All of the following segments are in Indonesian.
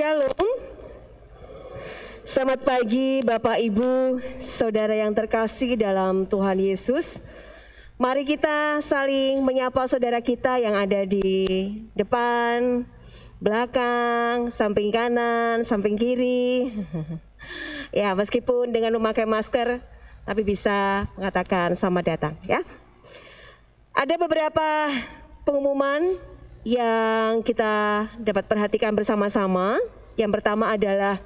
Shalom. Selamat pagi Bapak Ibu, Saudara yang terkasih dalam Tuhan Yesus. Mari kita saling menyapa saudara kita yang ada di depan, belakang, samping kanan, samping kiri. ya, meskipun dengan memakai masker, tapi bisa mengatakan selamat datang ya. Ada beberapa pengumuman yang kita dapat perhatikan bersama-sama. Yang pertama adalah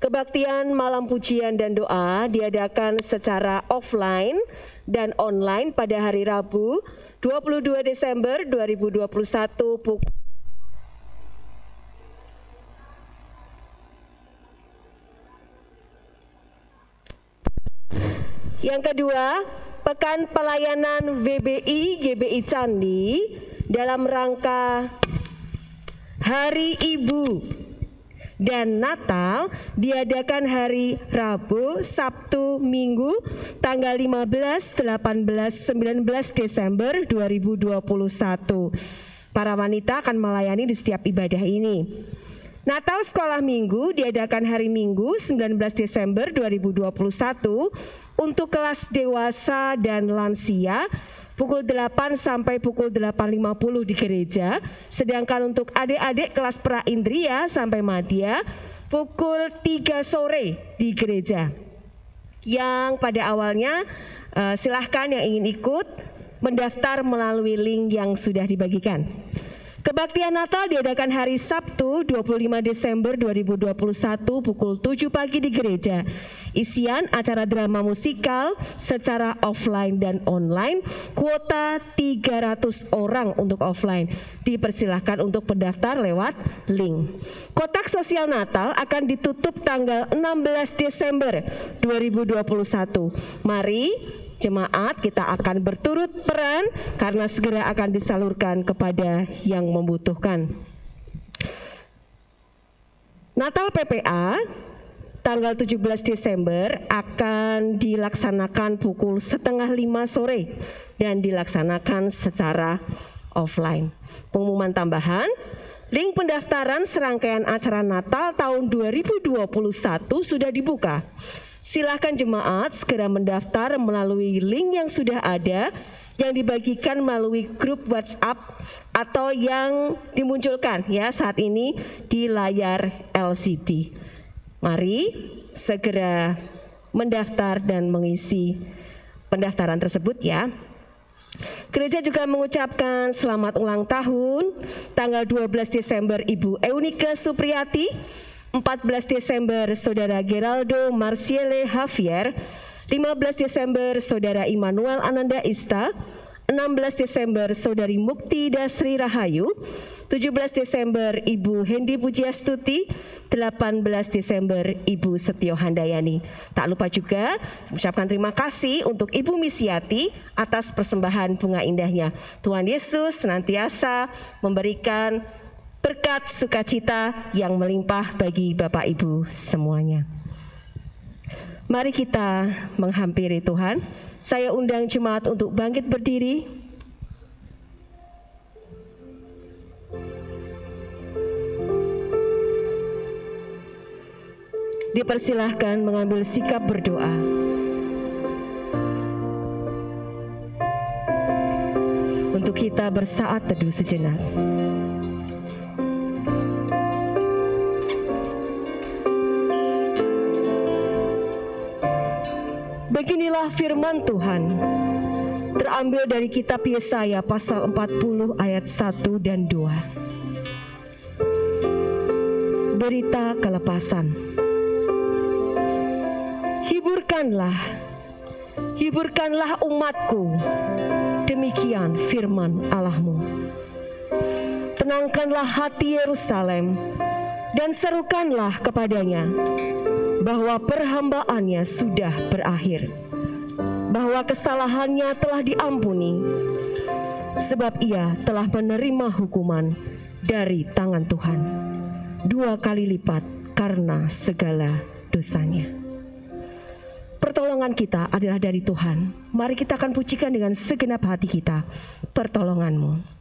kebaktian malam pujian dan doa diadakan secara offline dan online pada hari Rabu 22 Desember 2021 pukul Yang kedua, Pekan Pelayanan VBI GBI Candi dalam rangka Hari Ibu dan Natal diadakan hari Rabu, Sabtu, Minggu tanggal 15, 18, 19 Desember 2021. Para wanita akan melayani di setiap ibadah ini. Natal Sekolah Minggu diadakan hari Minggu 19 Desember 2021 untuk kelas dewasa dan lansia pukul 8 sampai pukul 8.50 di gereja. Sedangkan untuk adik-adik kelas pra indria sampai madya pukul 3 sore di gereja. Yang pada awalnya uh, silahkan yang ingin ikut mendaftar melalui link yang sudah dibagikan. Kebaktian Natal diadakan hari Sabtu 25 Desember 2021 pukul 7 pagi di gereja. Isian acara drama musikal secara offline dan online, kuota 300 orang untuk offline. Dipersilahkan untuk pendaftar lewat link. Kotak sosial Natal akan ditutup tanggal 16 Desember 2021. Mari jemaat kita akan berturut peran karena segera akan disalurkan kepada yang membutuhkan. Natal PPA tanggal 17 Desember akan dilaksanakan pukul setengah lima sore dan dilaksanakan secara offline. Pengumuman tambahan, link pendaftaran serangkaian acara Natal tahun 2021 sudah dibuka. Silahkan jemaat segera mendaftar melalui link yang sudah ada yang dibagikan melalui grup WhatsApp atau yang dimunculkan ya saat ini di layar LCD. Mari segera mendaftar dan mengisi pendaftaran tersebut ya. Gereja juga mengucapkan selamat ulang tahun tanggal 12 Desember Ibu Eunike Supriyati 14 Desember Saudara Geraldo Marciele Javier, 15 Desember Saudara Immanuel Ananda Ista, 16 Desember Saudari Mukti Dasri Rahayu, 17 Desember Ibu Hendi Pujiastuti, 18 Desember Ibu Setio Handayani. Tak lupa juga mengucapkan terima kasih untuk Ibu Misiati atas persembahan bunga indahnya. Tuhan Yesus senantiasa memberikan berkat sukacita yang melimpah bagi Bapak Ibu semuanya. Mari kita menghampiri Tuhan. Saya undang jemaat untuk bangkit berdiri. Dipersilahkan mengambil sikap berdoa. Untuk kita bersaat teduh sejenak. Beginilah firman Tuhan terambil dari kitab Yesaya pasal 40 ayat 1 dan 2. Berita kelepasan. Hiburkanlah, hiburkanlah umatku. Demikian firman Allahmu. Tenangkanlah hati Yerusalem dan serukanlah kepadanya bahwa perhambaannya sudah berakhir, bahwa kesalahannya telah diampuni, sebab ia telah menerima hukuman dari tangan Tuhan dua kali lipat karena segala dosanya. Pertolongan kita adalah dari Tuhan. Mari kita akan pujikan dengan segenap hati kita pertolonganmu.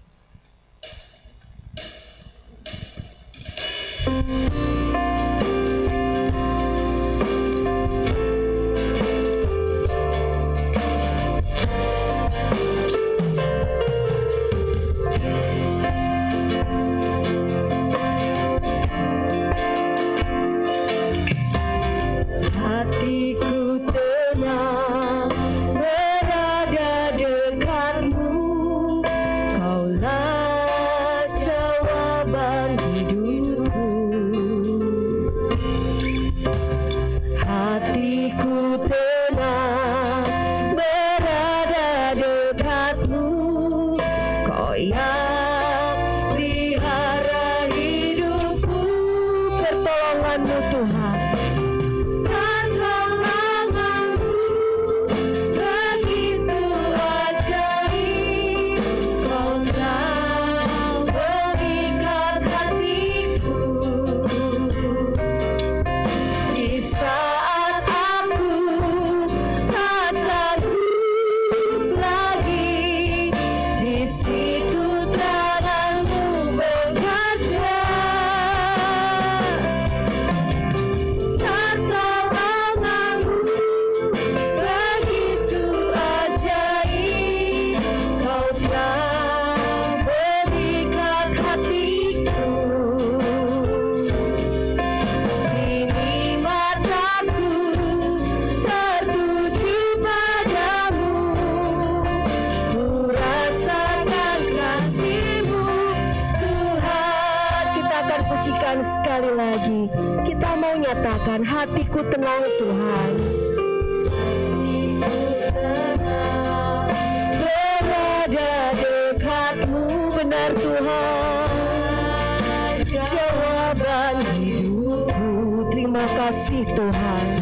Kita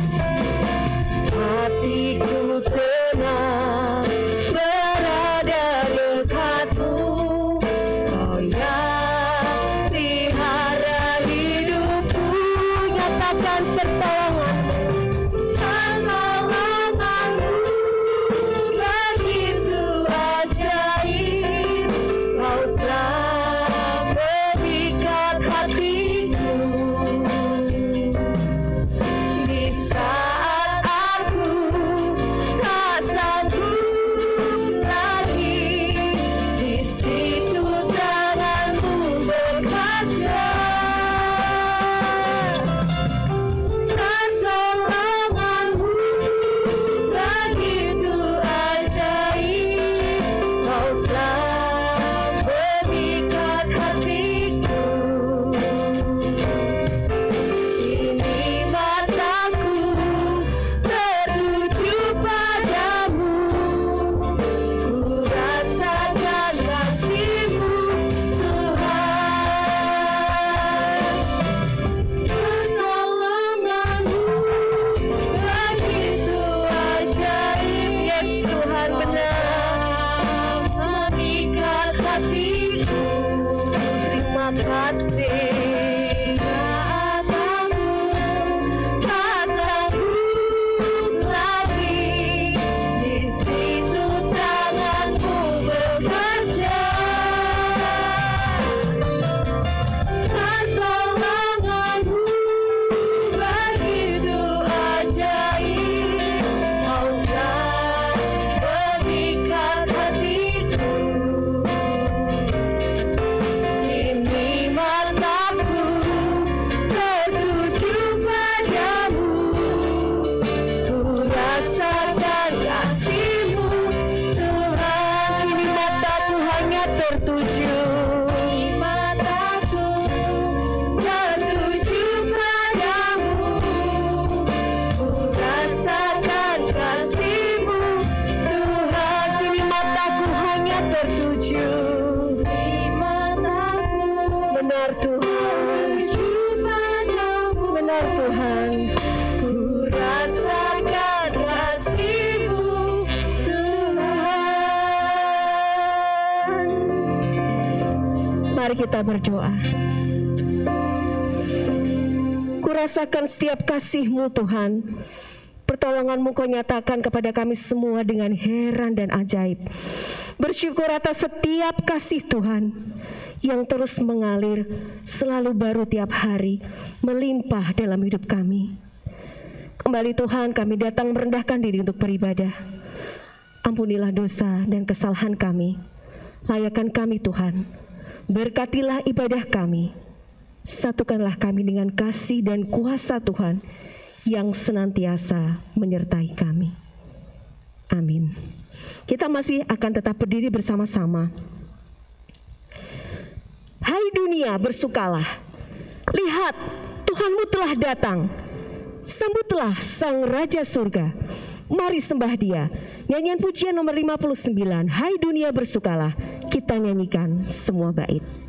Kurasakan setiap kasih-Mu Tuhan, pertolonganmu kau nyatakan kepada kami semua dengan heran dan ajaib. Bersyukur atas setiap kasih Tuhan yang terus mengalir selalu baru tiap hari melimpah dalam hidup kami. Kembali Tuhan kami datang merendahkan diri untuk beribadah. Ampunilah dosa dan kesalahan kami. Layakan kami Tuhan. Berkatilah ibadah kami. Satukanlah kami dengan kasih dan kuasa Tuhan yang senantiasa menyertai kami. Amin. Kita masih akan tetap berdiri bersama-sama. Hai dunia, bersukalah. Lihat, Tuhanmu telah datang. Sambutlah Sang Raja Surga. Mari sembah dia. Nyanyian pujian nomor 59. Hai dunia bersukalah. Kita nyanyikan semua bait.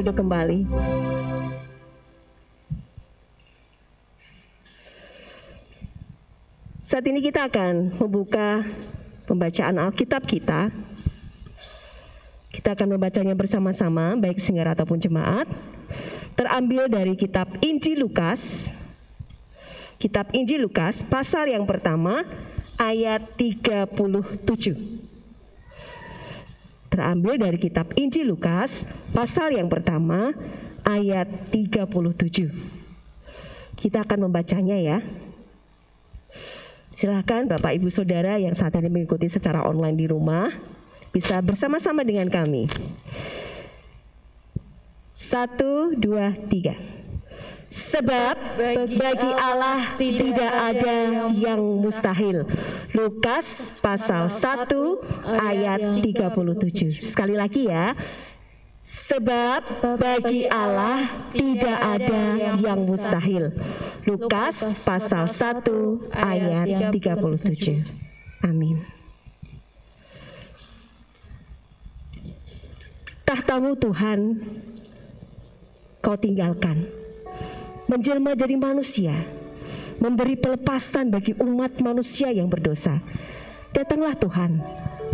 Duduk kembali. Saat ini kita akan membuka pembacaan Alkitab kita. Kita akan membacanya bersama-sama, baik singgah ataupun jemaat. Terambil dari kitab Injil Lukas. Kitab Injil Lukas, pasal yang pertama, ayat 37 terambil dari kitab Injil Lukas pasal yang pertama ayat 37. Kita akan membacanya ya. Silahkan Bapak Ibu Saudara yang saat ini mengikuti secara online di rumah bisa bersama-sama dengan kami. Satu, dua, tiga. Sebab bagi Allah tidak ada yang mustahil. Lukas pasal 1 ayat 37. Sekali lagi ya. Sebab bagi Allah tidak ada yang mustahil. Lukas pasal 1 ayat 37. Amin. Tahtamu Tuhan kau tinggalkan menjelma jadi manusia, memberi pelepasan bagi umat manusia yang berdosa. Datanglah Tuhan,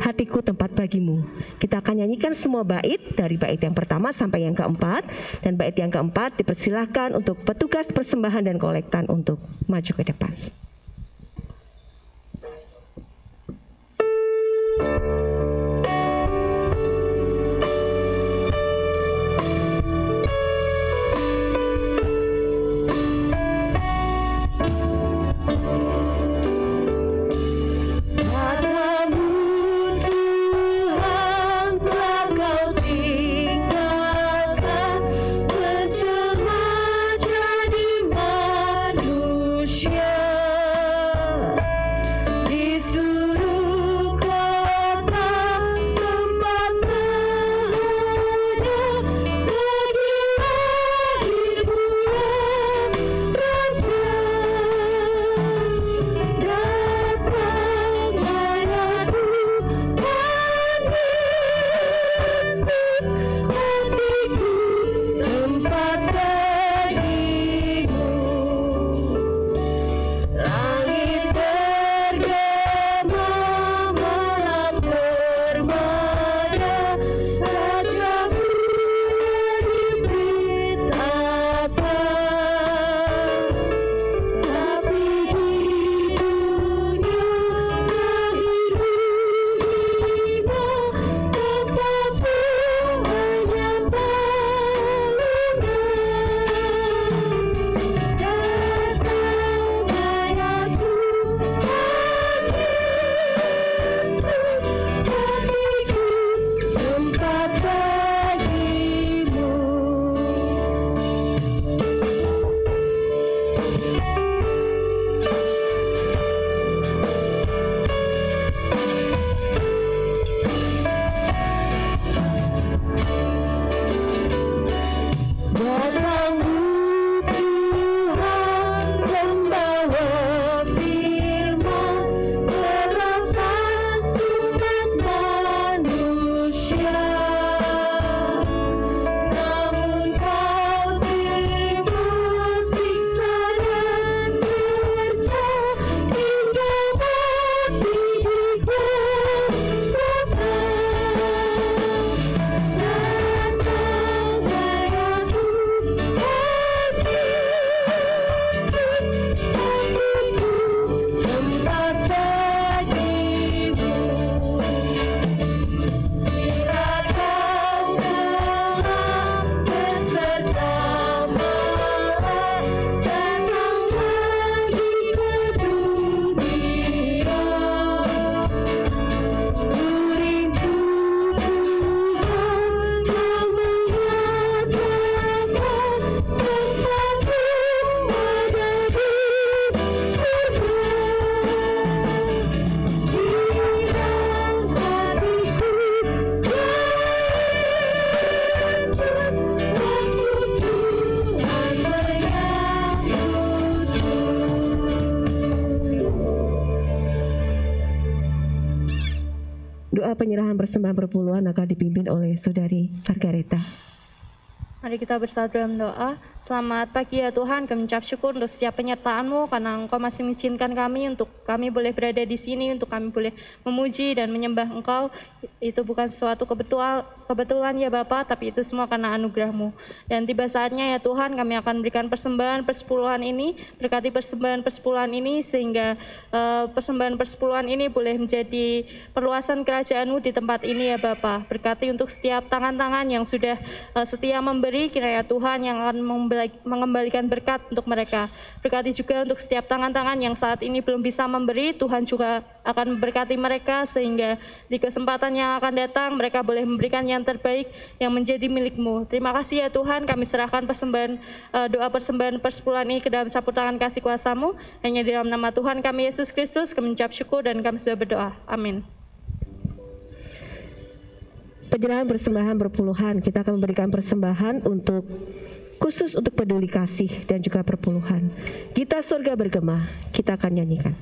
hatiku tempat bagimu. Kita akan nyanyikan semua bait dari bait yang pertama sampai yang keempat dan bait yang keempat dipersilahkan untuk petugas persembahan dan kolektan untuk maju ke depan. Doa persembahan perpuluhan akan dipimpin oleh Saudari Margareta. Mari kita bersatu dalam doa. Selamat pagi ya Tuhan, kami mengucap syukur untuk setiap penyertaan-Mu karena Engkau masih mengizinkan kami untuk kami boleh berada di sini, untuk kami boleh memuji dan menyembah Engkau. Itu bukan sesuatu kebetulan, kebetulan ya Bapak, tapi itu semua karena anugerah-Mu. Dan tiba saatnya ya Tuhan, kami akan berikan persembahan persepuluhan ini, berkati persembahan persepuluhan ini sehingga uh, persembahan persepuluhan ini boleh menjadi perluasan kerajaan-Mu di tempat ini ya Bapak. Berkati untuk setiap tangan-tangan yang sudah uh, setia memberi, kiranya Tuhan yang akan memberi mengembalikan berkat untuk mereka. Berkati juga untuk setiap tangan-tangan yang saat ini belum bisa memberi, Tuhan juga akan memberkati mereka sehingga di kesempatan yang akan datang mereka boleh memberikan yang terbaik yang menjadi milikmu. Terima kasih ya Tuhan, kami serahkan persembahan eh, doa persembahan persepuluhan ini ke dalam sapu tangan kasih kuasamu. Hanya di dalam nama Tuhan kami Yesus Kristus, kami mengucap syukur dan kami sudah berdoa. Amin. Penyerahan persembahan berpuluhan, kita akan memberikan persembahan untuk khusus untuk peduli kasih dan juga perpuluhan. Kita surga bergema, kita akan nyanyikan.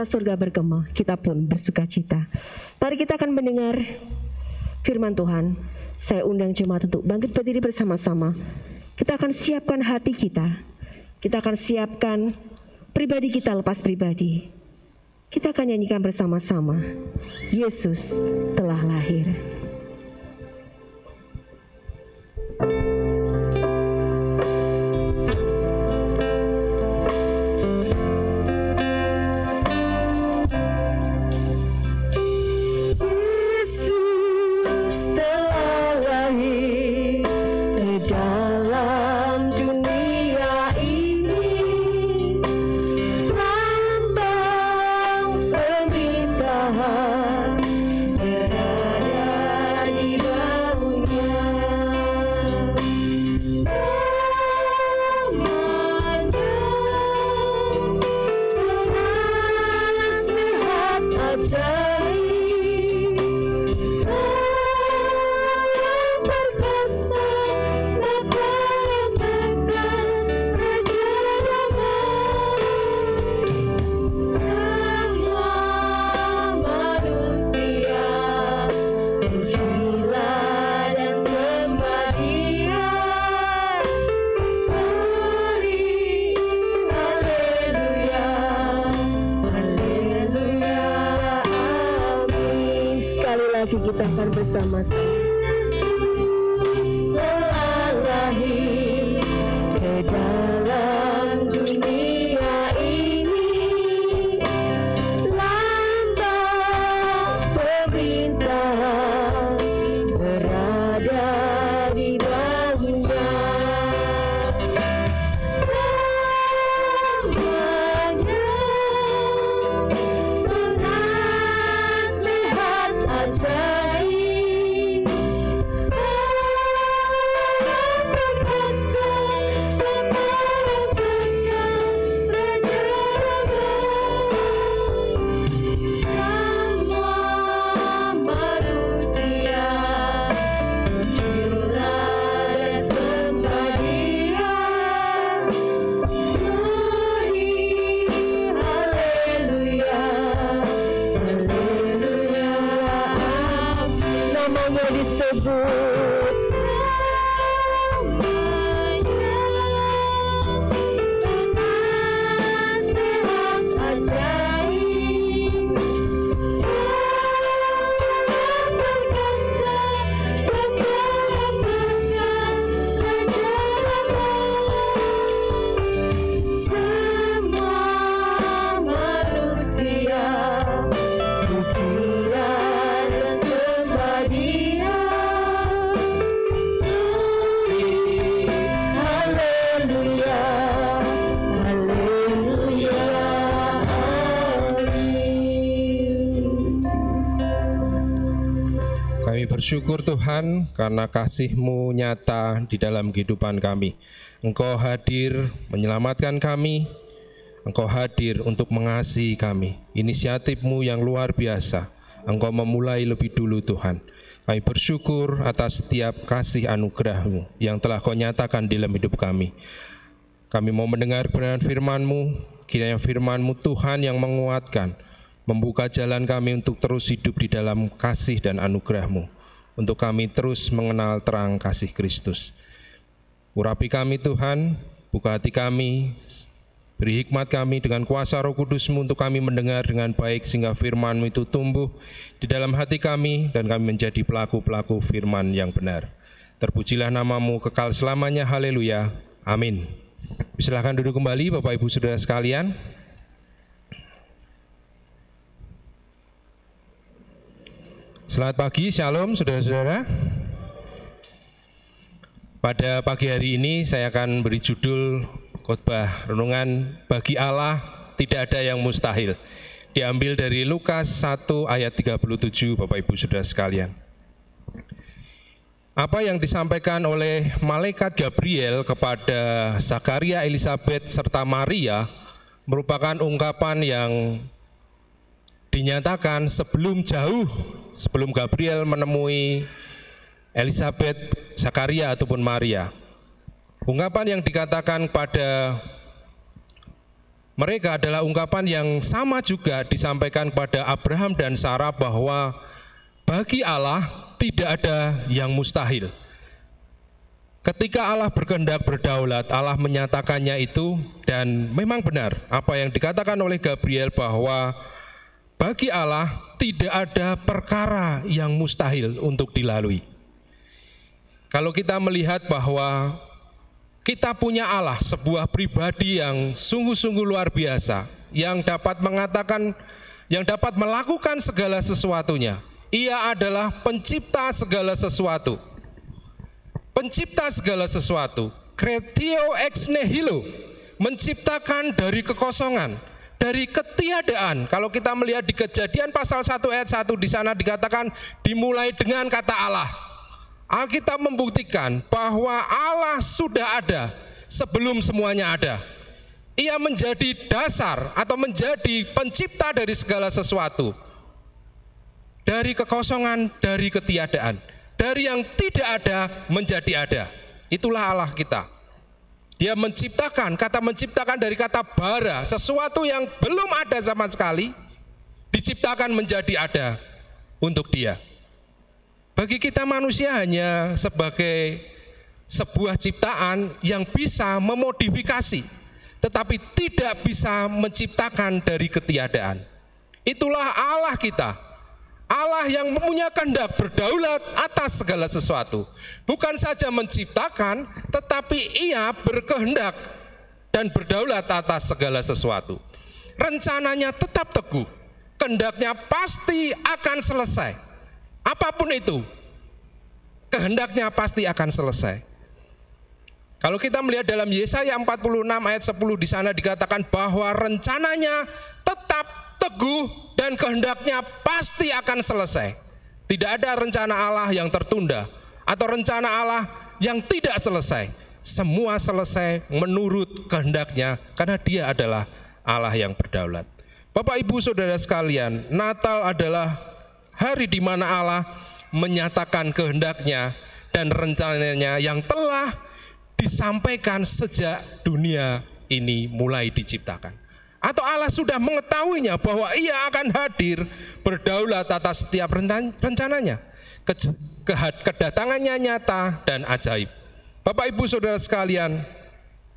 Kita surga bergema, kita pun bersuka cita. Mari kita akan mendengar firman Tuhan. Saya undang jemaat untuk bangkit berdiri bersama-sama. Kita akan siapkan hati kita. Kita akan siapkan pribadi kita lepas pribadi. Kita akan nyanyikan bersama-sama. Yesus telah lahir. thank you doakan bersama-sama. Telah lahir ke dalam Tuhan karena kasih-Mu nyata di dalam kehidupan kami. Engkau hadir menyelamatkan kami, Engkau hadir untuk mengasihi kami. Inisiatif-Mu yang luar biasa, Engkau memulai lebih dulu Tuhan. Kami bersyukur atas setiap kasih anugerah-Mu yang telah Kau nyatakan di dalam hidup kami. Kami mau mendengar kebenaran firman-Mu, kiranya firman-Mu Tuhan yang menguatkan, membuka jalan kami untuk terus hidup di dalam kasih dan anugerah-Mu, untuk kami terus mengenal terang kasih Kristus. Urapi kami Tuhan, buka hati kami, beri hikmat kami dengan kuasa roh kudus-Mu untuk kami mendengar dengan baik sehingga firman-Mu itu tumbuh di dalam hati kami dan kami menjadi pelaku-pelaku firman yang benar. Terpujilah namamu kekal selamanya, haleluya, amin. Silahkan duduk kembali Bapak Ibu Saudara sekalian. Selamat pagi, shalom saudara-saudara. Pada pagi hari ini saya akan beri judul khotbah renungan bagi Allah tidak ada yang mustahil. Diambil dari Lukas 1 ayat 37 Bapak Ibu Saudara sekalian. Apa yang disampaikan oleh malaikat Gabriel kepada Zakaria, Elizabeth serta Maria merupakan ungkapan yang dinyatakan sebelum jauh sebelum Gabriel menemui Elizabeth, Zakaria ataupun Maria. Ungkapan yang dikatakan pada mereka adalah ungkapan yang sama juga disampaikan pada Abraham dan Sarah bahwa bagi Allah tidak ada yang mustahil. Ketika Allah berkehendak berdaulat, Allah menyatakannya itu dan memang benar apa yang dikatakan oleh Gabriel bahwa bagi Allah tidak ada perkara yang mustahil untuk dilalui. Kalau kita melihat bahwa kita punya Allah, sebuah pribadi yang sungguh-sungguh luar biasa, yang dapat mengatakan, yang dapat melakukan segala sesuatunya. Ia adalah pencipta segala sesuatu. Pencipta segala sesuatu. Cretio ex nihilo. Menciptakan dari kekosongan, dari ketiadaan. Kalau kita melihat di kejadian pasal 1 ayat 1 di sana dikatakan dimulai dengan kata Allah. Alkitab membuktikan bahwa Allah sudah ada sebelum semuanya ada. Ia menjadi dasar atau menjadi pencipta dari segala sesuatu. Dari kekosongan, dari ketiadaan. Dari yang tidak ada menjadi ada. Itulah Allah kita. Dia menciptakan, kata menciptakan dari kata bara, sesuatu yang belum ada sama sekali, diciptakan menjadi ada untuk dia. Bagi kita manusia hanya sebagai sebuah ciptaan yang bisa memodifikasi, tetapi tidak bisa menciptakan dari ketiadaan. Itulah Allah kita. Allah yang punya kehendak berdaulat atas segala sesuatu. Bukan saja menciptakan, tetapi ia berkehendak dan berdaulat atas segala sesuatu. Rencananya tetap teguh, kehendaknya pasti akan selesai. Apa pun itu, kehendaknya pasti akan selesai. Kalau kita melihat dalam Yesaya 46 ayat 10 di sana dikatakan bahwa rencananya tetap teguh dan kehendaknya pasti akan selesai. Tidak ada rencana Allah yang tertunda atau rencana Allah yang tidak selesai. Semua selesai menurut kehendaknya karena dia adalah Allah yang berdaulat. Bapak Ibu Saudara sekalian, Natal adalah hari di mana Allah menyatakan kehendaknya dan rencananya yang telah disampaikan sejak dunia ini mulai diciptakan. Atau Allah sudah mengetahuinya bahwa ia akan hadir berdaulat atas setiap rencananya. Kedatangannya nyata dan ajaib. Bapak Ibu Saudara sekalian,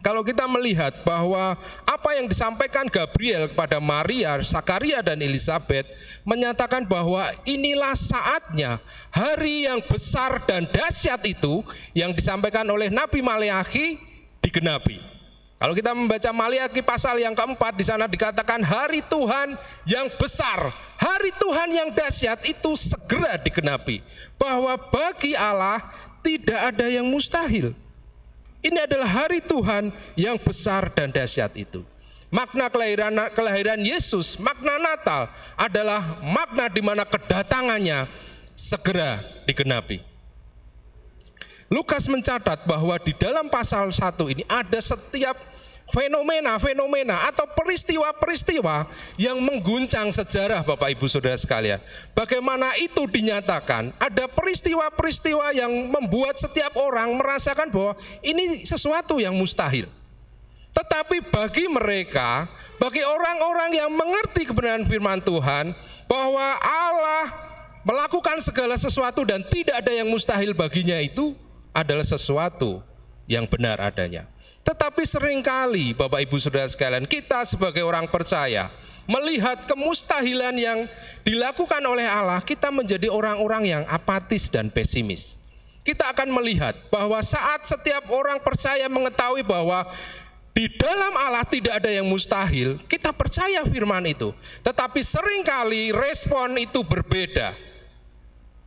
kalau kita melihat bahwa apa yang disampaikan Gabriel kepada Maria, Sakaria dan Elizabeth menyatakan bahwa inilah saatnya hari yang besar dan dahsyat itu yang disampaikan oleh Nabi Maleakhi digenapi. Kalau kita membaca Maliaki pasal yang keempat di sana dikatakan hari Tuhan yang besar, hari Tuhan yang dahsyat itu segera digenapi. Bahwa bagi Allah tidak ada yang mustahil. Ini adalah hari Tuhan yang besar dan dahsyat itu. Makna kelahiran kelahiran Yesus, makna Natal adalah makna di mana kedatangannya segera digenapi. Lukas mencatat bahwa di dalam pasal 1 ini ada setiap fenomena-fenomena atau peristiwa-peristiwa yang mengguncang sejarah Bapak Ibu Saudara sekalian. Bagaimana itu dinyatakan? Ada peristiwa-peristiwa yang membuat setiap orang merasakan bahwa ini sesuatu yang mustahil. Tetapi bagi mereka, bagi orang-orang yang mengerti kebenaran firman Tuhan, bahwa Allah melakukan segala sesuatu dan tidak ada yang mustahil baginya itu adalah sesuatu yang benar adanya. Tetapi sering kali Bapak Ibu Saudara sekalian, kita sebagai orang percaya melihat kemustahilan yang dilakukan oleh Allah, kita menjadi orang-orang yang apatis dan pesimis. Kita akan melihat bahwa saat setiap orang percaya mengetahui bahwa di dalam Allah tidak ada yang mustahil, kita percaya firman itu. Tetapi sering kali respon itu berbeda.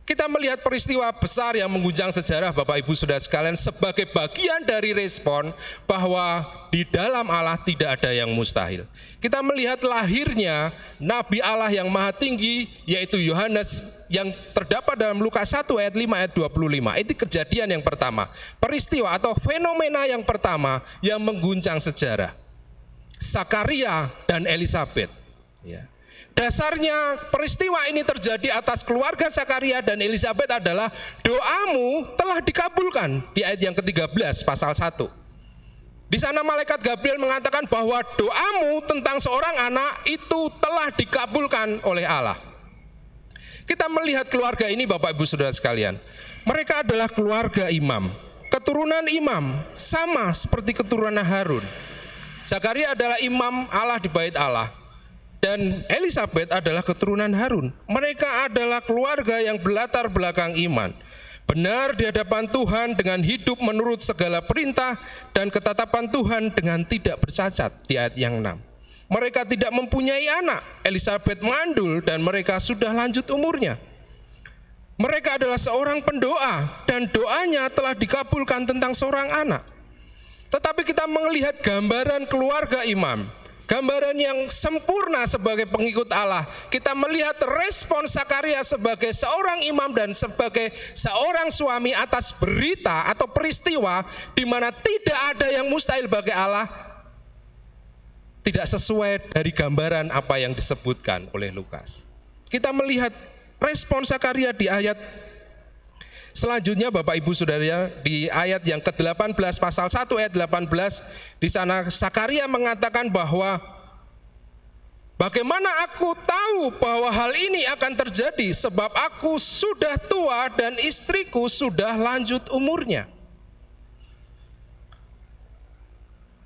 Kita melihat peristiwa besar yang mengguncang sejarah Bapak Ibu Saudara sekalian sebagai bagian dari respon bahwa di dalam Allah tidak ada yang mustahil. Kita melihat lahirnya Nabi Allah yang maha tinggi yaitu Yohanes yang terdapat dalam Lukas 1 ayat 5 ayat 25. Itu kejadian yang pertama. Peristiwa atau fenomena yang pertama yang mengguncang sejarah. Sakaria dan Elizabeth. Ya. Dasarnya peristiwa ini terjadi atas keluarga Zakaria dan Elizabeth adalah doamu telah dikabulkan di ayat yang ke-13 pasal 1. Di sana malaikat Gabriel mengatakan bahwa doamu tentang seorang anak itu telah dikabulkan oleh Allah. Kita melihat keluarga ini Bapak Ibu Saudara sekalian. Mereka adalah keluarga imam, keturunan imam sama seperti keturunan Harun. Zakaria adalah imam Allah di bait Allah dan Elizabeth adalah keturunan Harun. Mereka adalah keluarga yang berlatar belakang iman. Benar di hadapan Tuhan dengan hidup menurut segala perintah dan ketetapan Tuhan dengan tidak bercacat di ayat yang 6. Mereka tidak mempunyai anak, Elizabeth mengandul dan mereka sudah lanjut umurnya. Mereka adalah seorang pendoa dan doanya telah dikabulkan tentang seorang anak. Tetapi kita melihat gambaran keluarga imam gambaran yang sempurna sebagai pengikut Allah. Kita melihat respon Sakaria sebagai seorang imam dan sebagai seorang suami atas berita atau peristiwa di mana tidak ada yang mustahil bagi Allah tidak sesuai dari gambaran apa yang disebutkan oleh Lukas. Kita melihat respon Sakaria di ayat Selanjutnya Bapak Ibu Saudara di ayat yang ke-18 pasal 1 ayat 18 di sana Sakaria mengatakan bahwa Bagaimana aku tahu bahwa hal ini akan terjadi sebab aku sudah tua dan istriku sudah lanjut umurnya.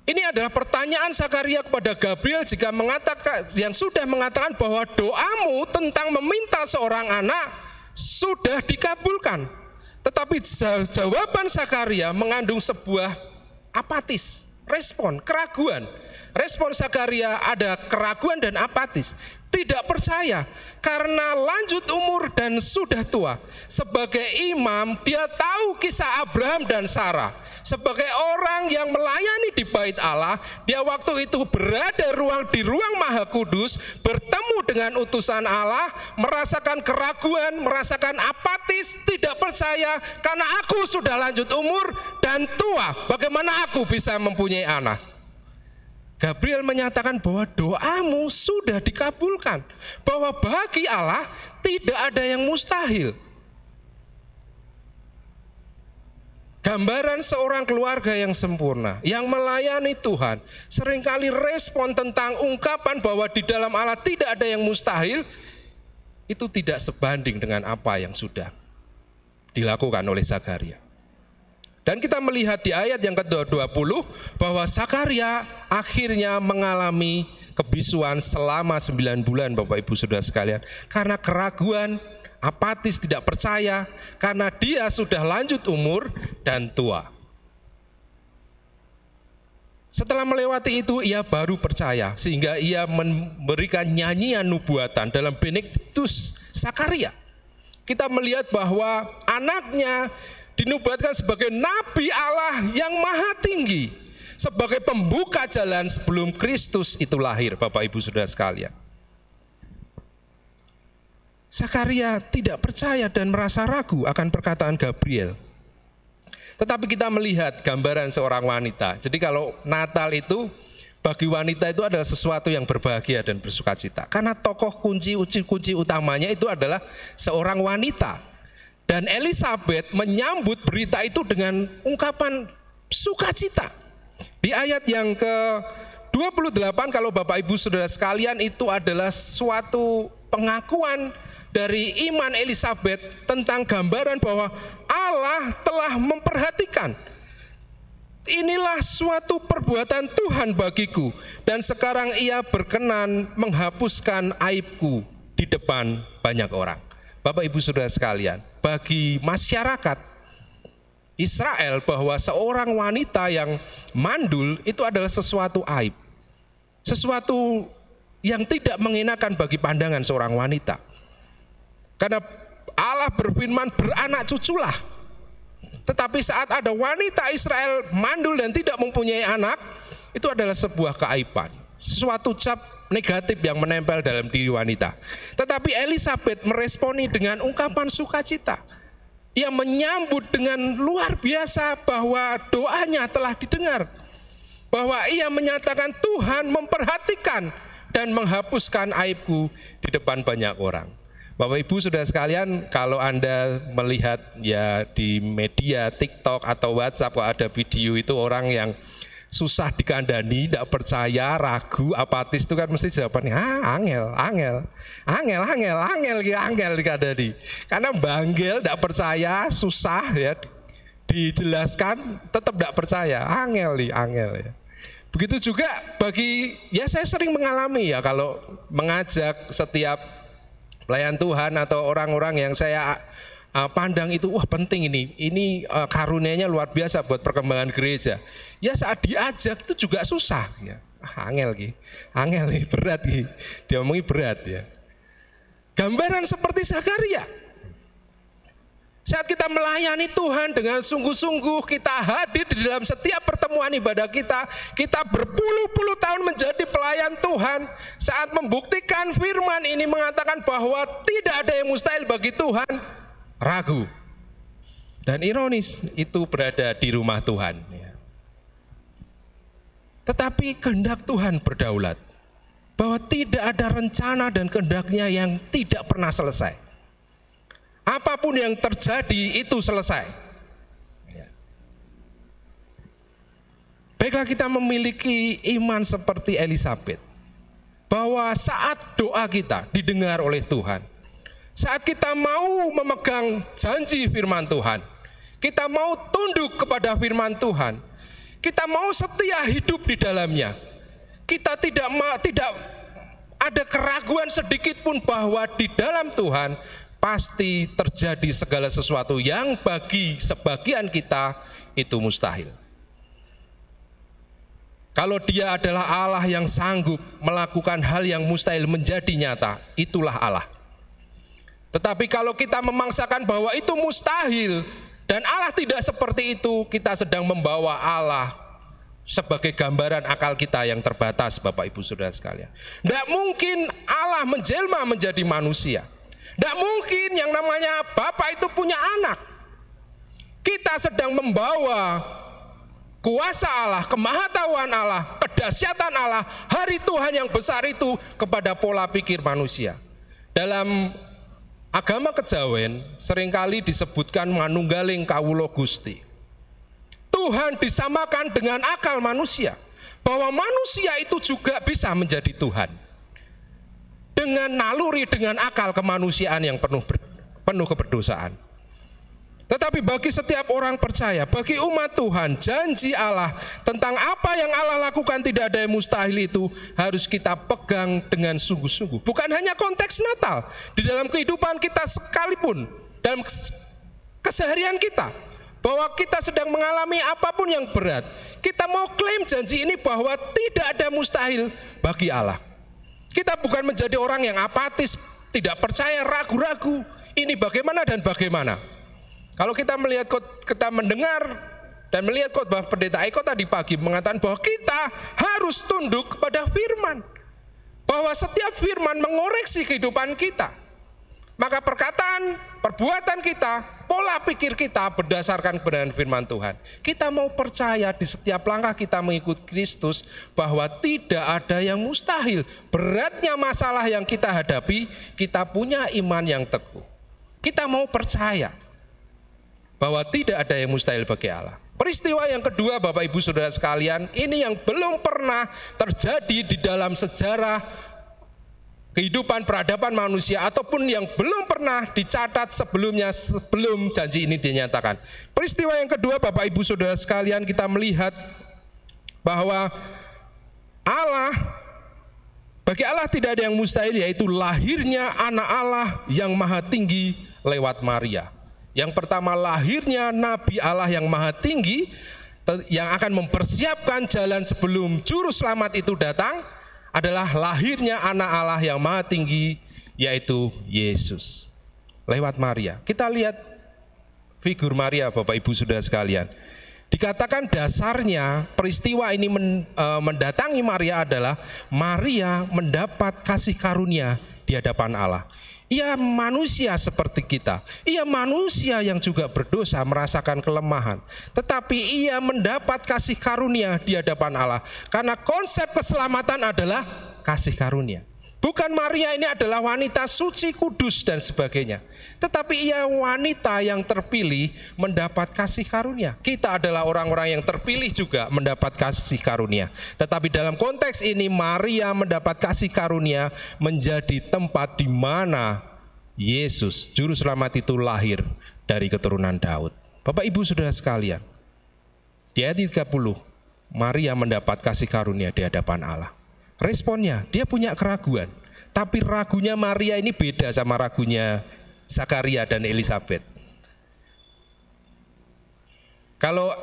Ini adalah pertanyaan Zakaria kepada Gabriel jika mengatakan yang sudah mengatakan bahwa doamu tentang meminta seorang anak sudah dikabulkan. Tetapi jawaban Zakaria mengandung sebuah apatis, respon, keraguan. Respon Zakaria ada keraguan dan apatis tidak percaya karena lanjut umur dan sudah tua. Sebagai imam, dia tahu kisah Abraham dan Sarah. Sebagai orang yang melayani di bait Allah, dia waktu itu berada ruang di ruang Maha Kudus, bertemu dengan utusan Allah, merasakan keraguan, merasakan apatis, tidak percaya karena aku sudah lanjut umur dan tua. Bagaimana aku bisa mempunyai anak? Gabriel menyatakan bahwa doamu sudah dikabulkan, bahwa bagi Allah tidak ada yang mustahil. Gambaran seorang keluarga yang sempurna, yang melayani Tuhan, sering kali respon tentang ungkapan bahwa di dalam Allah tidak ada yang mustahil, itu tidak sebanding dengan apa yang sudah dilakukan oleh Zakaria. Dan kita melihat di ayat yang ke-20 bahwa Sakaria akhirnya mengalami kebisuan selama 9 bulan Bapak Ibu Saudara sekalian. Karena keraguan, apatis, tidak percaya, karena dia sudah lanjut umur dan tua. Setelah melewati itu ia baru percaya sehingga ia memberikan nyanyian nubuatan dalam Benediktus Sakaria. Kita melihat bahwa anaknya dinubuatkan sebagai nabi Allah yang maha tinggi, sebagai pembuka jalan sebelum Kristus itu lahir, Bapak Ibu Saudara sekalian. Sakaria tidak percaya dan merasa ragu akan perkataan Gabriel. Tetapi kita melihat gambaran seorang wanita. Jadi kalau Natal itu bagi wanita itu adalah sesuatu yang berbahagia dan bersuka cita. Karena tokoh kunci kunci utamanya itu adalah seorang wanita. Dan Elizabeth menyambut berita itu dengan ungkapan sukacita. Di ayat yang ke 28 kalau Bapak Ibu Saudara sekalian itu adalah suatu pengakuan dari iman Elizabeth tentang gambaran bahwa Allah telah memperhatikan Inilah suatu perbuatan Tuhan bagiku dan sekarang ia berkenan menghapuskan aibku di depan banyak orang. Bapak Ibu Saudara sekalian, bagi masyarakat Israel bahwa seorang wanita yang mandul itu adalah sesuatu aib. Sesuatu yang tidak mengenakan bagi pandangan seorang wanita. Karena Allah berfirman beranak cuculah. Tetapi saat ada wanita Israel mandul dan tidak mempunyai anak, itu adalah sebuah keaiban. Sesuatu cap negatif yang menempel dalam diri wanita. Tetapi Elizabeth meresponi dengan ungkapan sukacita. Ia menyambut dengan luar biasa bahwa doanya telah didengar. Bahwa ia menyatakan Tuhan memperhatikan dan menghapuskan aibku di depan banyak orang. Bapak Ibu sudah sekalian, kalau Anda melihat ya di media TikTok atau WhatsApp kok ada video itu orang yang susah dikandani, tidak percaya, ragu, apatis itu kan mesti jawabannya ah angel, angel, angel, angel, angel, angel, angel dikandani. Karena banggel, tidak percaya, susah ya dijelaskan, tetap tidak percaya, angel nih, angel ya. Begitu juga bagi ya saya sering mengalami ya kalau mengajak setiap pelayan Tuhan atau orang-orang yang saya uh, pandang itu wah penting ini. Ini uh, karunia-nya luar biasa buat perkembangan gereja. Ya saat diajak itu juga susah ya. Ah, angel ki. Angel nih berat ki. Dia omongi berat ya. Gambaran seperti Zakaria. Saat kita melayani Tuhan dengan sungguh-sungguh, kita hadir di dalam setiap pertemuan ibadah kita, kita berpuluh-puluh tahun menjadi pelayan Tuhan. Saat membuktikan firman ini mengatakan bahwa tidak ada yang mustahil bagi Tuhan, ragu. Dan ironis itu berada di rumah Tuhan. Ya. Tetapi kehendak Tuhan berdaulat. Bahwa tidak ada rencana dan kehendaknya yang tidak pernah selesai. Apa pun yang terjadi itu selesai. Ya. Baiklah kita memiliki iman seperti Elizabeth. Bahwa saat doa kita didengar oleh Tuhan saat kita mau memegang janji firman Tuhan, kita mau tunduk kepada firman Tuhan, Kita mau setia hidup di dalamnya. Kita tidak tidak ada keraguan sedikit pun bahwa di dalam Tuhan pasti terjadi segala sesuatu yang bagi sebagian kita itu mustahil. Kalau dia adalah Allah yang sanggup melakukan hal yang mustahil menjadi nyata, itulah Allah. Tetapi kalau kita memangsakan bahwa itu mustahil dan Allah tidak seperti itu, kita sedang membawa Allah sebagai gambaran akal kita yang terbatas Bapak Ibu Saudara sekalian. Tidak mungkin Allah menjelma menjadi manusia. Tidak mungkin yang namanya Bapak itu punya anak. Kita sedang membawa kuasa Allah, kemahatauan Allah, kedahsyatan Allah, hari Tuhan yang besar itu kepada pola pikir manusia. Dalam agama kejawen sering kali disebutkan manunggaling kawulo gusti. Tuhan disamakan dengan akal manusia. Bahwa manusia itu juga bisa menjadi Tuhan. Dengan naluri, dengan akal kemanusiaan yang penuh penuh keberdosaan. Tetapi bagi setiap orang percaya, bagi umat Tuhan, janji Allah tentang apa yang Allah lakukan tidak ada yang mustahil itu harus kita pegang dengan sungguh-sungguh. Bukan hanya konteks Natal, di dalam kehidupan kita sekalipun, dalam keseharian kita, bahwa kita sedang mengalami apa pun yang berat, kita mau klaim janji ini bahwa tidak ada mustahil bagi Allah. Kita bukan menjadi orang yang apatis, tidak percaya, ragu-ragu. Ini bagaimana dan bagaimana. Kalau kita melihat kita mendengar dan melihat khotbah pendeta Eko tadi pagi mengatakan bahwa kita harus tunduk kepada firman. Bahwa setiap firman mengoreksi kehidupan kita. Maka perkataan, perbuatan kita, pola pikir kita berdasarkan kebenaran firman Tuhan. Kita mau percaya di setiap langkah kita mengikut Kristus bahwa tidak ada yang mustahil. Beratnya masalah yang kita hadapi, kita punya iman yang teguh. Kita mau percaya bahwa tidak ada yang mustahil bagi Allah. Peristiwa yang kedua Bapak Ibu Saudara sekalian, ini yang belum pernah terjadi di dalam sejarah kehidupan peradaban manusia ataupun yang belum pernah dicatat sebelumnya sebelum janji ini dinyatakan. Peristiwa yang kedua Bapak Ibu Saudara sekalian kita melihat bahwa Allah bagi Allah tidak ada yang mustahil yaitu lahirnya anak Allah yang maha tinggi lewat Maria. Yang pertama lahirnya Nabi Allah yang maha tinggi yang akan mempersiapkan jalan sebelum juru selamat itu datang adalah lahirnya anak Allah yang maha tinggi yaitu Yesus lewat Maria. Kita lihat figur Maria Bapak Ibu Saudara sekalian. Dikatakan dasarnya peristiwa ini e, mendatangi Maria adalah Maria mendapat kasih karunia di hadapan Allah. Ia manusia seperti kita. Ia manusia yang juga berdosa, merasakan kelemahan. Tetapi ia mendapat kasih karunia di hadapan Allah. Karena konsep keselamatan adalah kasih karunia. Bukan Maria ini adalah wanita suci, kudus dan sebagainya. Tetapi ia wanita yang terpilih mendapat kasih karunia. Kita adalah orang-orang yang terpilih juga mendapat kasih karunia. Tetapi dalam konteks ini Maria mendapat kasih karunia menjadi tempat di mana Yesus juru selamat itu lahir dari keturunan Daud. Bapak Ibu Saudara sekalian, di ayat 30 Maria mendapat kasih karunia di hadapan Allah. Responnya, dia punya keraguan. Tapi ragunya Maria ini beda sama ragunya Zakaria dan Elizabeth. Kalau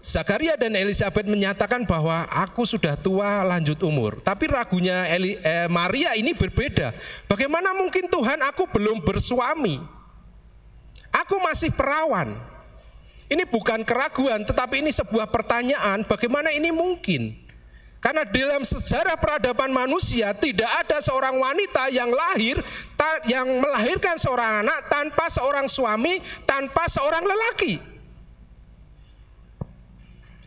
Zakaria dan Elizabeth menyatakan bahwa aku sudah tua lanjut umur. Tapi ragunya Eli, eh, Maria ini berbeda. Bagaimana mungkin Tuhan aku belum bersuami? Aku masih perawan. Ini bukan keraguan tetapi ini sebuah pertanyaan bagaimana ini mungkin? Karena dalam sejarah peradaban manusia tidak ada seorang wanita yang lahir yang melahirkan seorang anak tanpa seorang suami, tanpa seorang lelaki.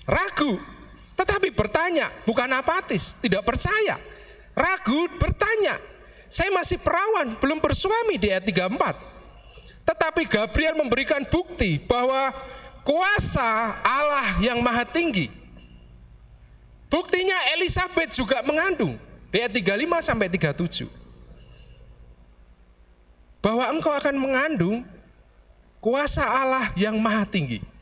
Ragu, tetapi bertanya, bukan apatis, tidak percaya. Ragu bertanya, saya masih perawan, belum bersuami di ayat 34. Tetapi Gabriel memberikan bukti bahwa kuasa Allah yang maha tinggi Buktinya Elizabeth juga mengandung. Ayat 35 sampai 37. Bahwa engkau akan mengandung kuasa Allah yang maha tinggi.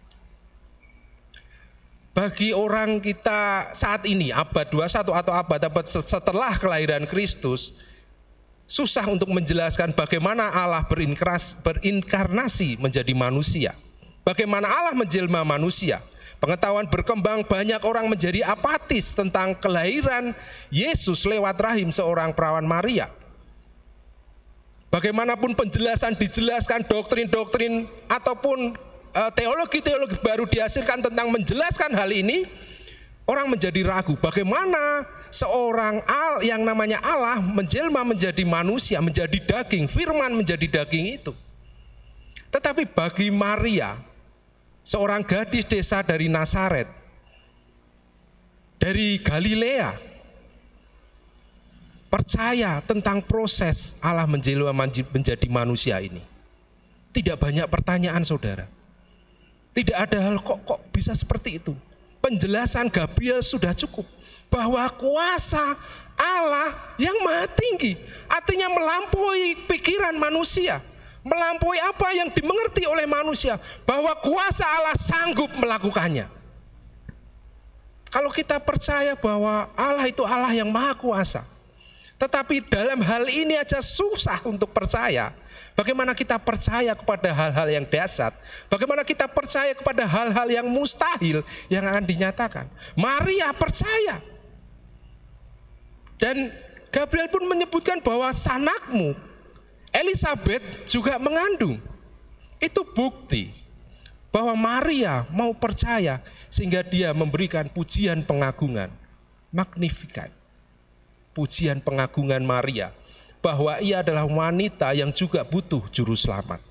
bagi orang kita saat ini abad 21 atau abad abad setelah kelahiran Kristus susah untuk menjelaskan bagaimana Allah berinkarnasi menjadi manusia. Bagaimana Allah menjelma manusia. Pengetahuan berkembang banyak orang menjadi apatis tentang kelahiran Yesus lewat rahim seorang perawan Maria. Bagaimanapun penjelasan dijelaskan doktrin-doktrin ataupun Eh, teologi-teologi baru dihasilkan tentang menjelaskan hal ini, orang menjadi ragu bagaimana seorang al yang namanya Allah menjelma menjadi manusia, menjadi daging, firman menjadi daging itu. Tetapi bagi Maria, seorang gadis desa dari Nazaret, dari Galilea, percaya tentang proses Allah menjelma menjadi manusia ini. Tidak banyak pertanyaan saudara. Tidak ada hal kok kok bisa seperti itu. Penjelasan Gabriel sudah cukup bahwa kuasa Allah yang maha tinggi artinya melampaui pikiran manusia, melampaui apa yang dimengerti oleh manusia bahwa kuasa Allah sanggup melakukannya. Kalau kita percaya bahwa Allah itu Allah yang maha kuasa, tetapi dalam hal ini aja susah untuk percaya, Bagaimana kita percaya kepada hal-hal yang dasar? Bagaimana kita percaya kepada hal-hal yang mustahil yang akan dinyatakan? Maria percaya. Dan Gabriel pun menyebutkan bahwa sanakmu Elizabeth juga mengandung. Itu bukti bahwa Maria mau percaya sehingga dia memberikan pujian pengagungan. Magnificat. Pujian pengagungan Maria bahwa ia adalah wanita yang juga butuh juru selamat.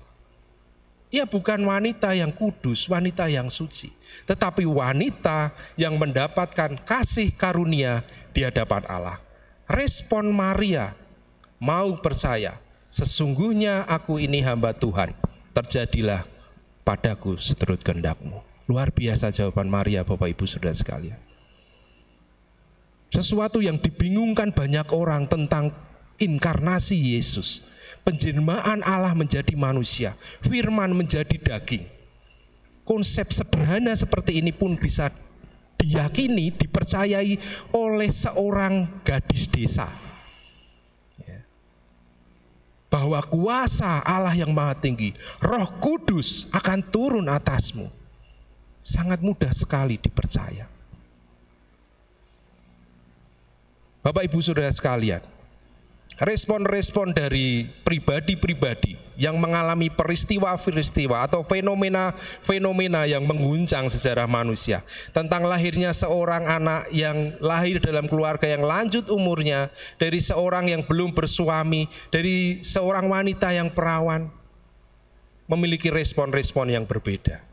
Ia bukan wanita yang kudus, wanita yang suci, tetapi wanita yang mendapatkan kasih karunia di hadapan Allah. Respon Maria mau percaya, sesungguhnya aku ini hamba Tuhan, terjadilah padaku seturut kehendakmu. Luar biasa jawaban Maria Bapak Ibu Saudara sekalian. Sesuatu yang dibingungkan banyak orang tentang inkarnasi Yesus. Penjelmaan Allah menjadi manusia, firman menjadi daging. Konsep sederhana seperti ini pun bisa diyakini, dipercayai oleh seorang gadis desa. Bahwa kuasa Allah yang maha tinggi, roh kudus akan turun atasmu. Sangat mudah sekali dipercaya. Bapak ibu saudara sekalian, respon-respon dari pribadi-pribadi yang mengalami peristiwa-peristiwa atau fenomena-fenomena yang mengguncang sejarah manusia tentang lahirnya seorang anak yang lahir dalam keluarga yang lanjut umurnya dari seorang yang belum bersuami dari seorang wanita yang perawan memiliki respon-respon yang berbeda.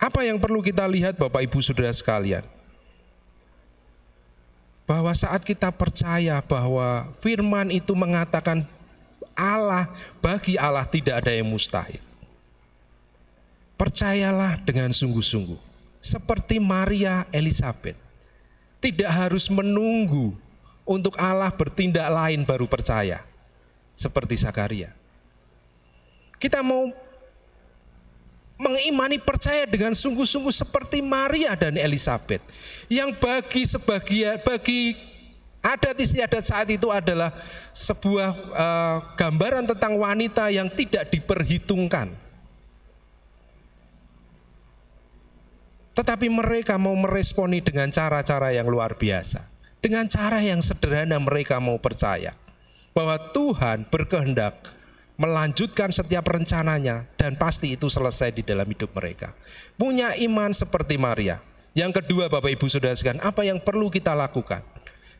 Apa yang perlu kita lihat Bapak Ibu Saudara sekalian? Bahwa saat kita percaya bahwa firman itu mengatakan Allah, bagi Allah tidak ada yang mustahil. Percayalah dengan sungguh-sungguh. Seperti Maria Elizabeth. Tidak harus menunggu untuk Allah bertindak lain baru percaya. Seperti Sakaria. Kita mau mengimani percaya dengan sungguh-sungguh seperti Maria dan Elizabeth yang bagi sebagian bagi adat istiadat saat itu adalah sebuah uh, gambaran tentang wanita yang tidak diperhitungkan. Tetapi mereka mau meresponi dengan cara-cara yang luar biasa. Dengan cara yang sederhana mereka mau percaya bahwa Tuhan berkehendak melanjutkan setiap rencananya dan pasti itu selesai di dalam hidup mereka. Punya iman seperti Maria. Yang kedua Bapak Ibu Saudara sekalian, apa yang perlu kita lakukan?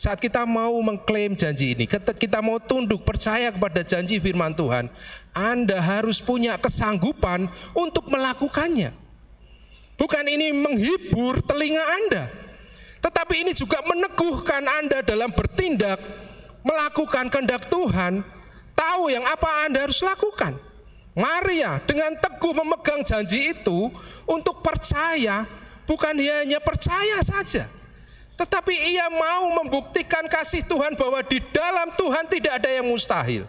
Saat kita mau mengklaim janji ini, kita mau tunduk percaya kepada janji firman Tuhan, Anda harus punya kesanggupan untuk melakukannya. Bukan ini menghibur telinga Anda, tetapi ini juga meneguhkan Anda dalam bertindak, melakukan kehendak Tuhan tahu yang apa Anda harus lakukan. Maria dengan teguh memegang janji itu untuk percaya, bukan hanya percaya saja, tetapi ia mau membuktikan kasih Tuhan bahwa di dalam Tuhan tidak ada yang mustahil.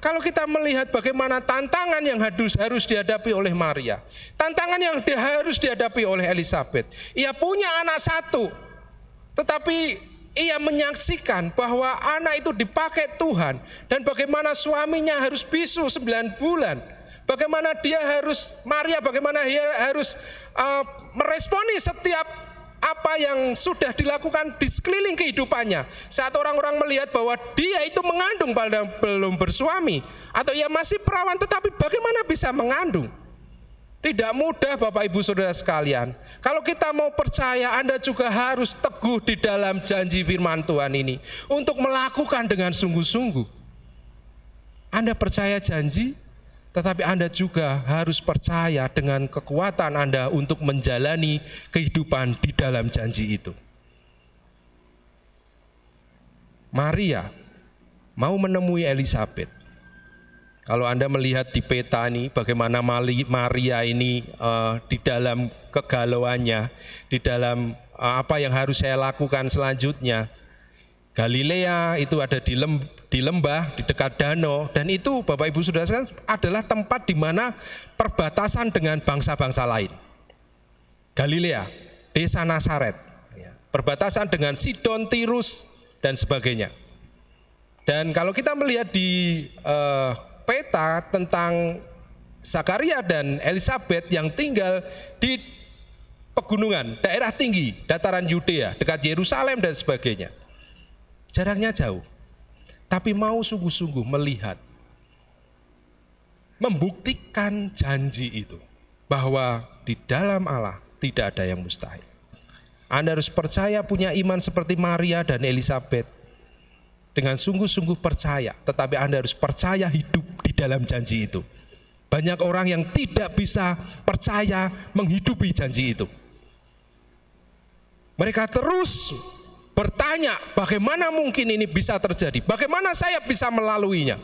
Kalau kita melihat bagaimana tantangan yang harus harus dihadapi oleh Maria, tantangan yang harus dihadapi oleh Elizabeth. Ia punya anak satu, tetapi ia menyaksikan bahwa anak itu dipakai Tuhan dan bagaimana suaminya harus bisu 9 bulan. Bagaimana dia harus Maria bagaimana dia harus uh, meresponi setiap apa yang sudah dilakukan di sekeliling kehidupannya. Saat orang-orang melihat bahwa dia itu mengandung padahal belum bersuami atau ia masih perawan tetapi bagaimana bisa mengandung? Tidak mudah Bapak Ibu Saudara sekalian. Kalau kita mau percaya Anda juga harus teguh di dalam janji firman Tuhan ini untuk melakukan dengan sungguh-sungguh. Anda percaya janji, tetapi Anda juga harus percaya dengan kekuatan Anda untuk menjalani kehidupan di dalam janji itu. Maria mau menemui Elizabeth. Kalau Anda melihat di peta ini bagaimana Maria ini uh, di dalam kegalauannya, di dalam uh, apa yang harus saya lakukan selanjutnya. Galilea itu ada di, lem, di lembah, di dekat danau, dan itu Bapak Ibu sudah sekalian adalah tempat di mana perbatasan dengan bangsa-bangsa lain. Galilea, desa Nasaret, ya. perbatasan dengan Sidon, Tirus, dan sebagainya. Dan kalau kita melihat di uh, peta tentang Zakaria dan Elizabeth yang tinggal di pegunungan, daerah tinggi, dataran Yudea, dekat Yerusalem dan sebagainya. Jaraknya jauh tapi mau sungguh-sungguh melihat, membuktikan janji itu bahwa di dalam Allah tidak ada yang mustahil. Anda harus percaya punya iman seperti Maria dan Elizabeth dengan sungguh-sungguh percaya, tetapi Anda harus percaya hidup di dalam janji itu. Banyak orang yang tidak bisa percaya menghidupi janji itu. Mereka terus bertanya bagaimana mungkin ini bisa terjadi, bagaimana saya bisa melaluinya.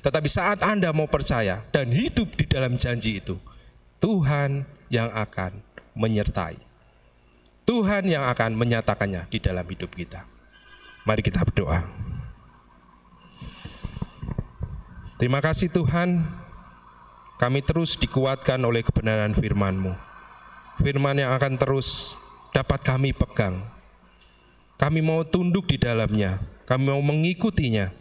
Tetapi saat Anda mau percaya dan hidup di dalam janji itu, Tuhan yang akan menyertai. Tuhan yang akan menyatakannya di dalam hidup kita. Mari kita berdoa. Terima kasih Tuhan, kami terus dikuatkan oleh kebenaran firman-Mu. Firman yang akan terus dapat kami pegang, kami mau tunduk di dalamnya, kami mau mengikutinya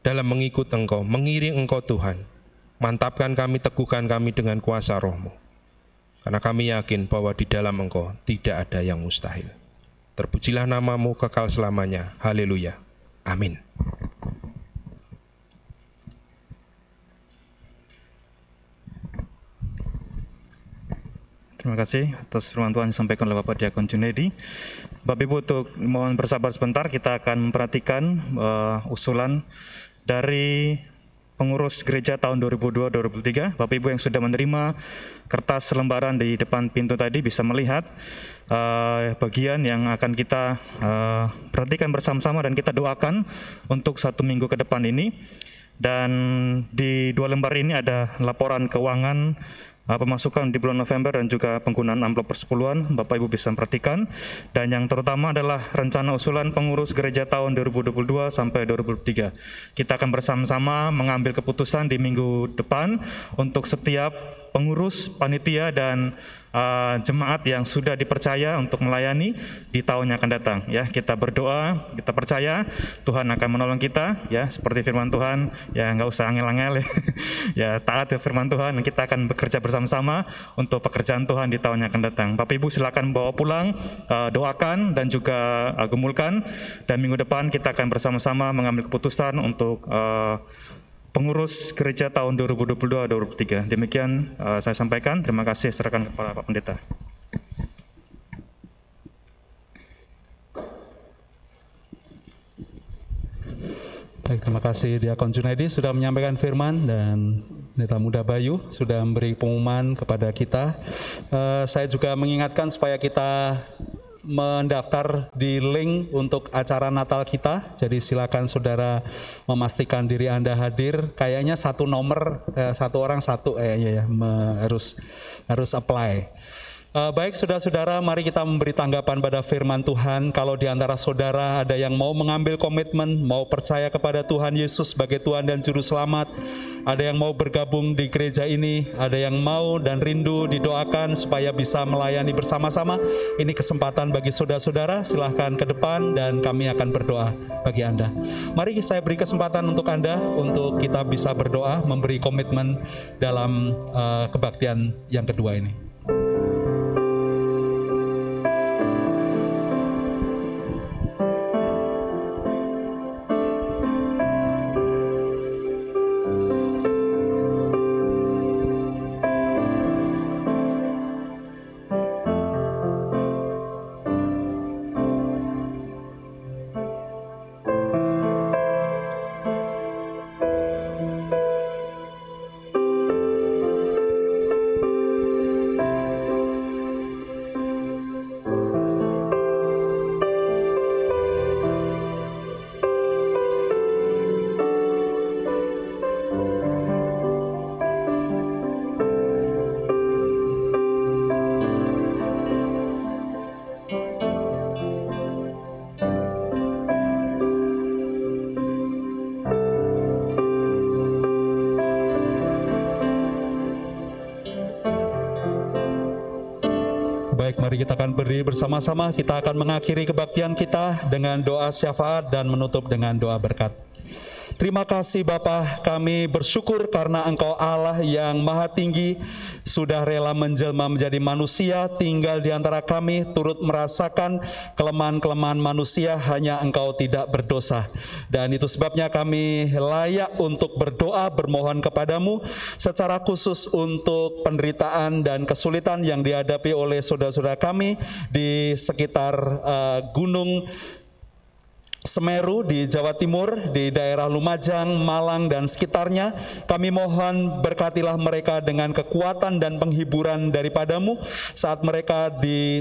dalam mengikut Engkau, mengiring Engkau Tuhan. Mantapkan kami, teguhkan kami dengan kuasa rohmu. Karena kami yakin bahwa di dalam Engkau tidak ada yang mustahil. Terpujilah namamu kekal selamanya. Haleluya. Amin. Terima kasih atas firman Tuhan yang disampaikan oleh Bapak Diakon Junedi. Bapak Ibu untuk mohon bersabar sebentar, kita akan memperhatikan uh, usulan dari pengurus gereja tahun 2002-2003. Bapak Ibu yang sudah menerima kertas lembaran di depan pintu tadi bisa melihat uh, bagian yang akan kita uh, perhatikan bersama-sama dan kita doakan untuk satu minggu ke depan ini. Dan di dua lembar ini ada laporan keuangan pemasukan di bulan November dan juga penggunaan amplop persepuluhan Bapak Ibu bisa perhatikan. Dan yang terutama adalah rencana usulan pengurus gereja tahun 2022 sampai 2023 kita akan bersama-sama mengambil keputusan di minggu depan untuk setiap pengurus, panitia dan uh, jemaat yang sudah dipercaya untuk melayani di tahun yang akan datang. Ya, kita berdoa, kita percaya Tuhan akan menolong kita. Ya, seperti firman Tuhan, ya nggak usah angel-angel. Ya. ya, taat ya firman Tuhan. Kita akan bekerja bersama-sama untuk pekerjaan Tuhan di tahun yang akan datang. Bapak Ibu silakan bawa pulang, uh, doakan dan juga uh, gemulkan. Dan minggu depan kita akan bersama-sama mengambil keputusan untuk uh, pengurus gereja tahun 2022-2023. Demikian uh, saya sampaikan. Terima kasih serahkan kepada Pak Pendeta. Baik, terima kasih Diakon Junaidi sudah menyampaikan firman dan Pendeta Muda Bayu sudah memberi pengumuman kepada kita. Uh, saya juga mengingatkan supaya kita mendaftar di link untuk acara Natal kita. Jadi silakan saudara memastikan diri Anda hadir. Kayaknya satu nomor, eh, satu orang satu kayaknya ya, harus harus apply. Uh, baik saudara-saudara, mari kita memberi tanggapan pada firman Tuhan. Kalau di antara saudara ada yang mau mengambil komitmen, mau percaya kepada Tuhan Yesus sebagai Tuhan dan Juru Selamat, ada yang mau bergabung di gereja ini, ada yang mau dan rindu didoakan supaya bisa melayani bersama-sama. Ini kesempatan bagi saudara-saudara, silahkan ke depan dan kami akan berdoa bagi Anda. Mari saya beri kesempatan untuk Anda untuk kita bisa berdoa, memberi komitmen dalam uh, kebaktian yang kedua ini. Bersama-sama, kita akan mengakhiri kebaktian kita dengan doa syafaat dan menutup dengan doa berkat. Terima kasih Bapa, kami bersyukur karena Engkau Allah yang maha tinggi, sudah rela menjelma menjadi manusia, tinggal di antara kami, turut merasakan kelemahan-kelemahan manusia, hanya Engkau tidak berdosa. Dan itu sebabnya kami layak untuk berdoa, bermohon kepadamu, secara khusus untuk penderitaan dan kesulitan yang dihadapi oleh saudara-saudara kami di sekitar uh, gunung Semeru di Jawa Timur, di daerah Lumajang, Malang, dan sekitarnya. Kami mohon berkatilah mereka dengan kekuatan dan penghiburan daripadamu saat mereka di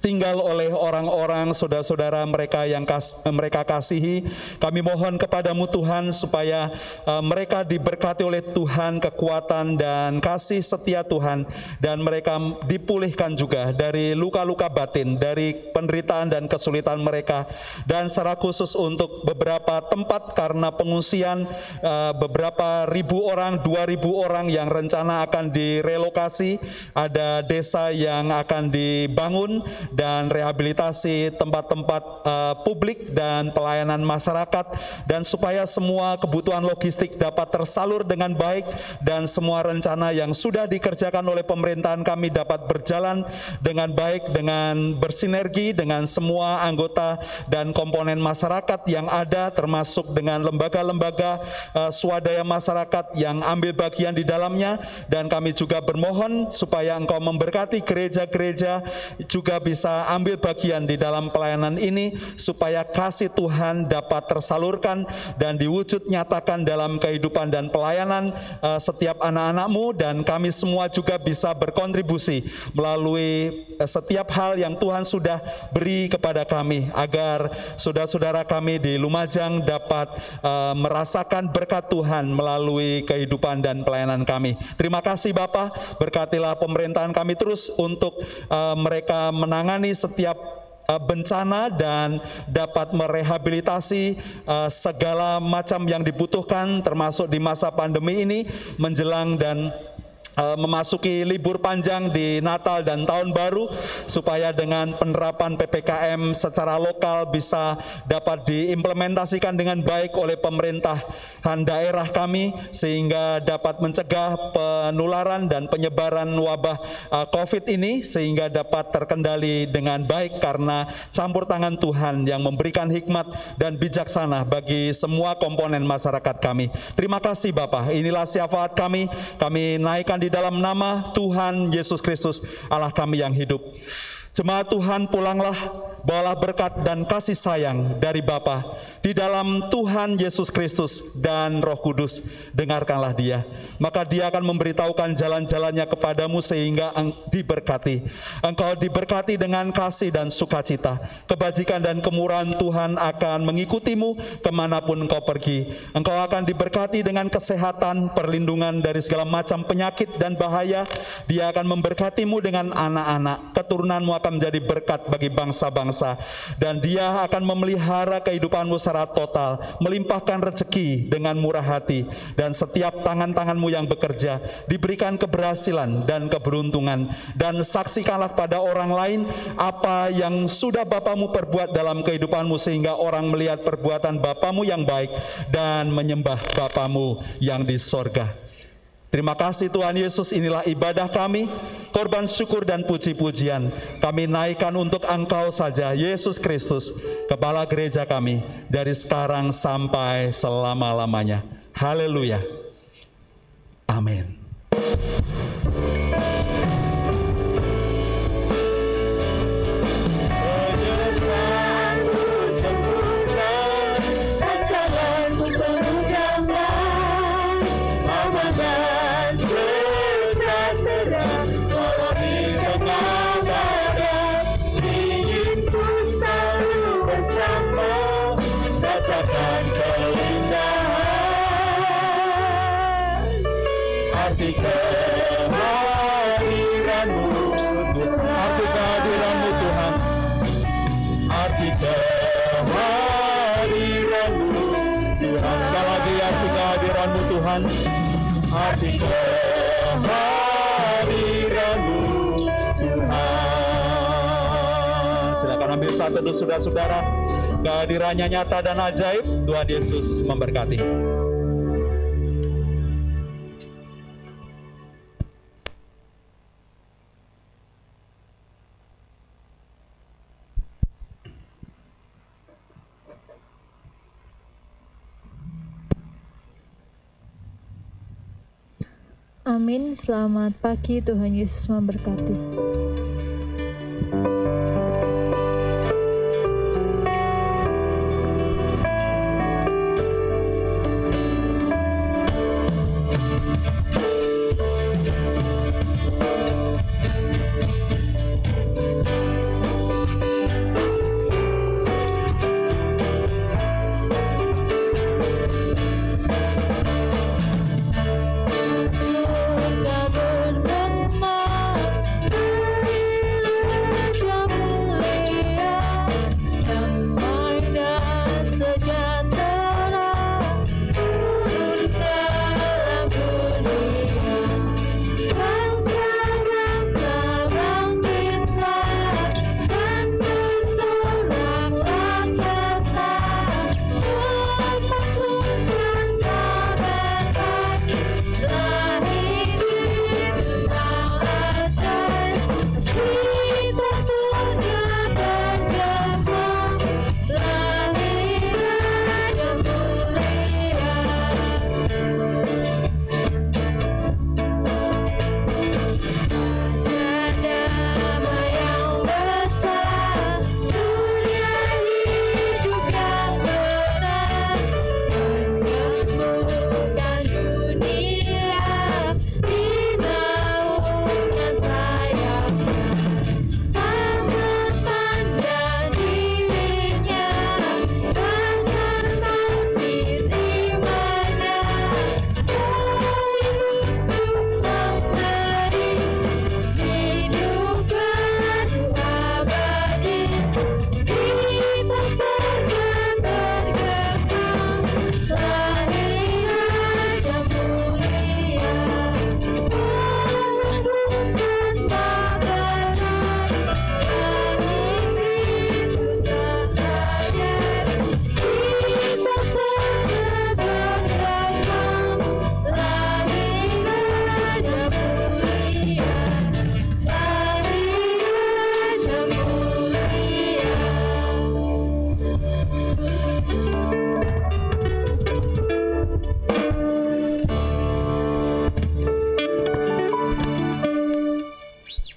tinggal oleh orang-orang saudara-saudara mereka yang kas, mereka kasihi. Kami mohon kepadamu Tuhan supaya uh, mereka diberkati oleh Tuhan kekuatan dan kasih setia Tuhan. Dan mereka dipulihkan juga dari luka-luka batin, dari penderitaan dan kesulitan mereka. Dan secara khusus untuk beberapa tempat karena pengungsian uh, beberapa ribu orang, dua ribu orang yang rencana akan direlokasi, ada desa yang akan dibangun dan rehabilitasi tempat-tempat uh, publik dan pelayanan masyarakat dan supaya semua kebutuhan logistik dapat tersalur dengan baik dan semua rencana yang sudah dikerjakan oleh pemerintahan kami dapat berjalan dengan baik dengan bersinergi dengan semua anggota dan komponen masyarakat yang ada termasuk dengan lembaga-lembaga uh, swadaya masyarakat yang ambil bagian di dalamnya. Dan kami juga bermohon supaya engkau memberkati gereja-gereja juga bisa bisa ambil bagian di dalam pelayanan ini supaya kasih Tuhan dapat tersalurkan dan diwujud nyatakan dalam kehidupan dan pelayanan uh, setiap anak-anakmu dan kami semua juga bisa berkontribusi melalui uh, setiap hal yang Tuhan sudah beri kepada kami agar saudara-saudara kami di Lumajang dapat uh, merasakan berkat Tuhan melalui kehidupan dan pelayanan kami. Terima kasih Bapak, berkatilah pemerintahan kami terus untuk mereka menangani menangani setiap uh, bencana dan dapat merehabilitasi uh, segala macam yang dibutuhkan termasuk di masa pandemi ini menjelang dan Eh, memasuki libur panjang di Natal dan Tahun Baru supaya dengan penerapan PPKM secara lokal bisa dapat diimplementasikan dengan baik oleh pemerintahan daerah kami sehingga dapat mencegah penularan dan penyebaran wabah uh, Covid ini sehingga dapat terkendali dengan baik karena campur tangan Tuhan yang memberikan hikmat dan bijaksana bagi semua komponen masyarakat kami. Terima kasih Bapak. Inilah syafaat kami. Kami naikkan di dalam nama Tuhan Yesus Kristus, Allah kami yang hidup. Jemaat Tuhan pulanglah bawalah berkat dan kasih sayang dari Bapa di dalam Tuhan Yesus Kristus dan Roh Kudus. Dengarkanlah dia, maka dia akan memberitahukan jalan-jalannya kepadamu sehingga diberkati. Engkau diberkati dengan kasih dan sukacita. Kebajikan dan kemurahan Tuhan akan mengikutimu ke mana pun engkau pergi. Engkau akan diberkati dengan kesehatan, perlindungan dari segala macam penyakit dan bahaya. Dia akan memberkatimu dengan anak-anak. Keturunanmu akan menjadi berkat bagi bangsa-bangsa. Dan dia akan memelihara kehidupanmu secara total. Melimpahkan rezeki dengan murah hati. Dan setiap tangan-tanganmu yang bekerja diberikan keberhasilan dan keberuntungan. Dan saksikanlah pada orang lain apa yang sudah Bapamu perbuat dalam kehidupanmu sehingga orang melihat perbuatan Bapamu yang baik dan menyembah Bapamu yang di sorga. Terima kasih Tuhan Yesus, inilah ibadah kami, korban syukur dan puji-pujian. Kami naikkan untuk Engkau saja, Yesus Kristus, Kepala gereja kami, dari sekarang sampai selama-lamanya. Haleluya. Amin. Teduh saudara-saudara Kehadirannya nyata dan ajaib Tuhan Yesus memberkati Amin. Selamat pagi, Tuhan Yesus memberkati.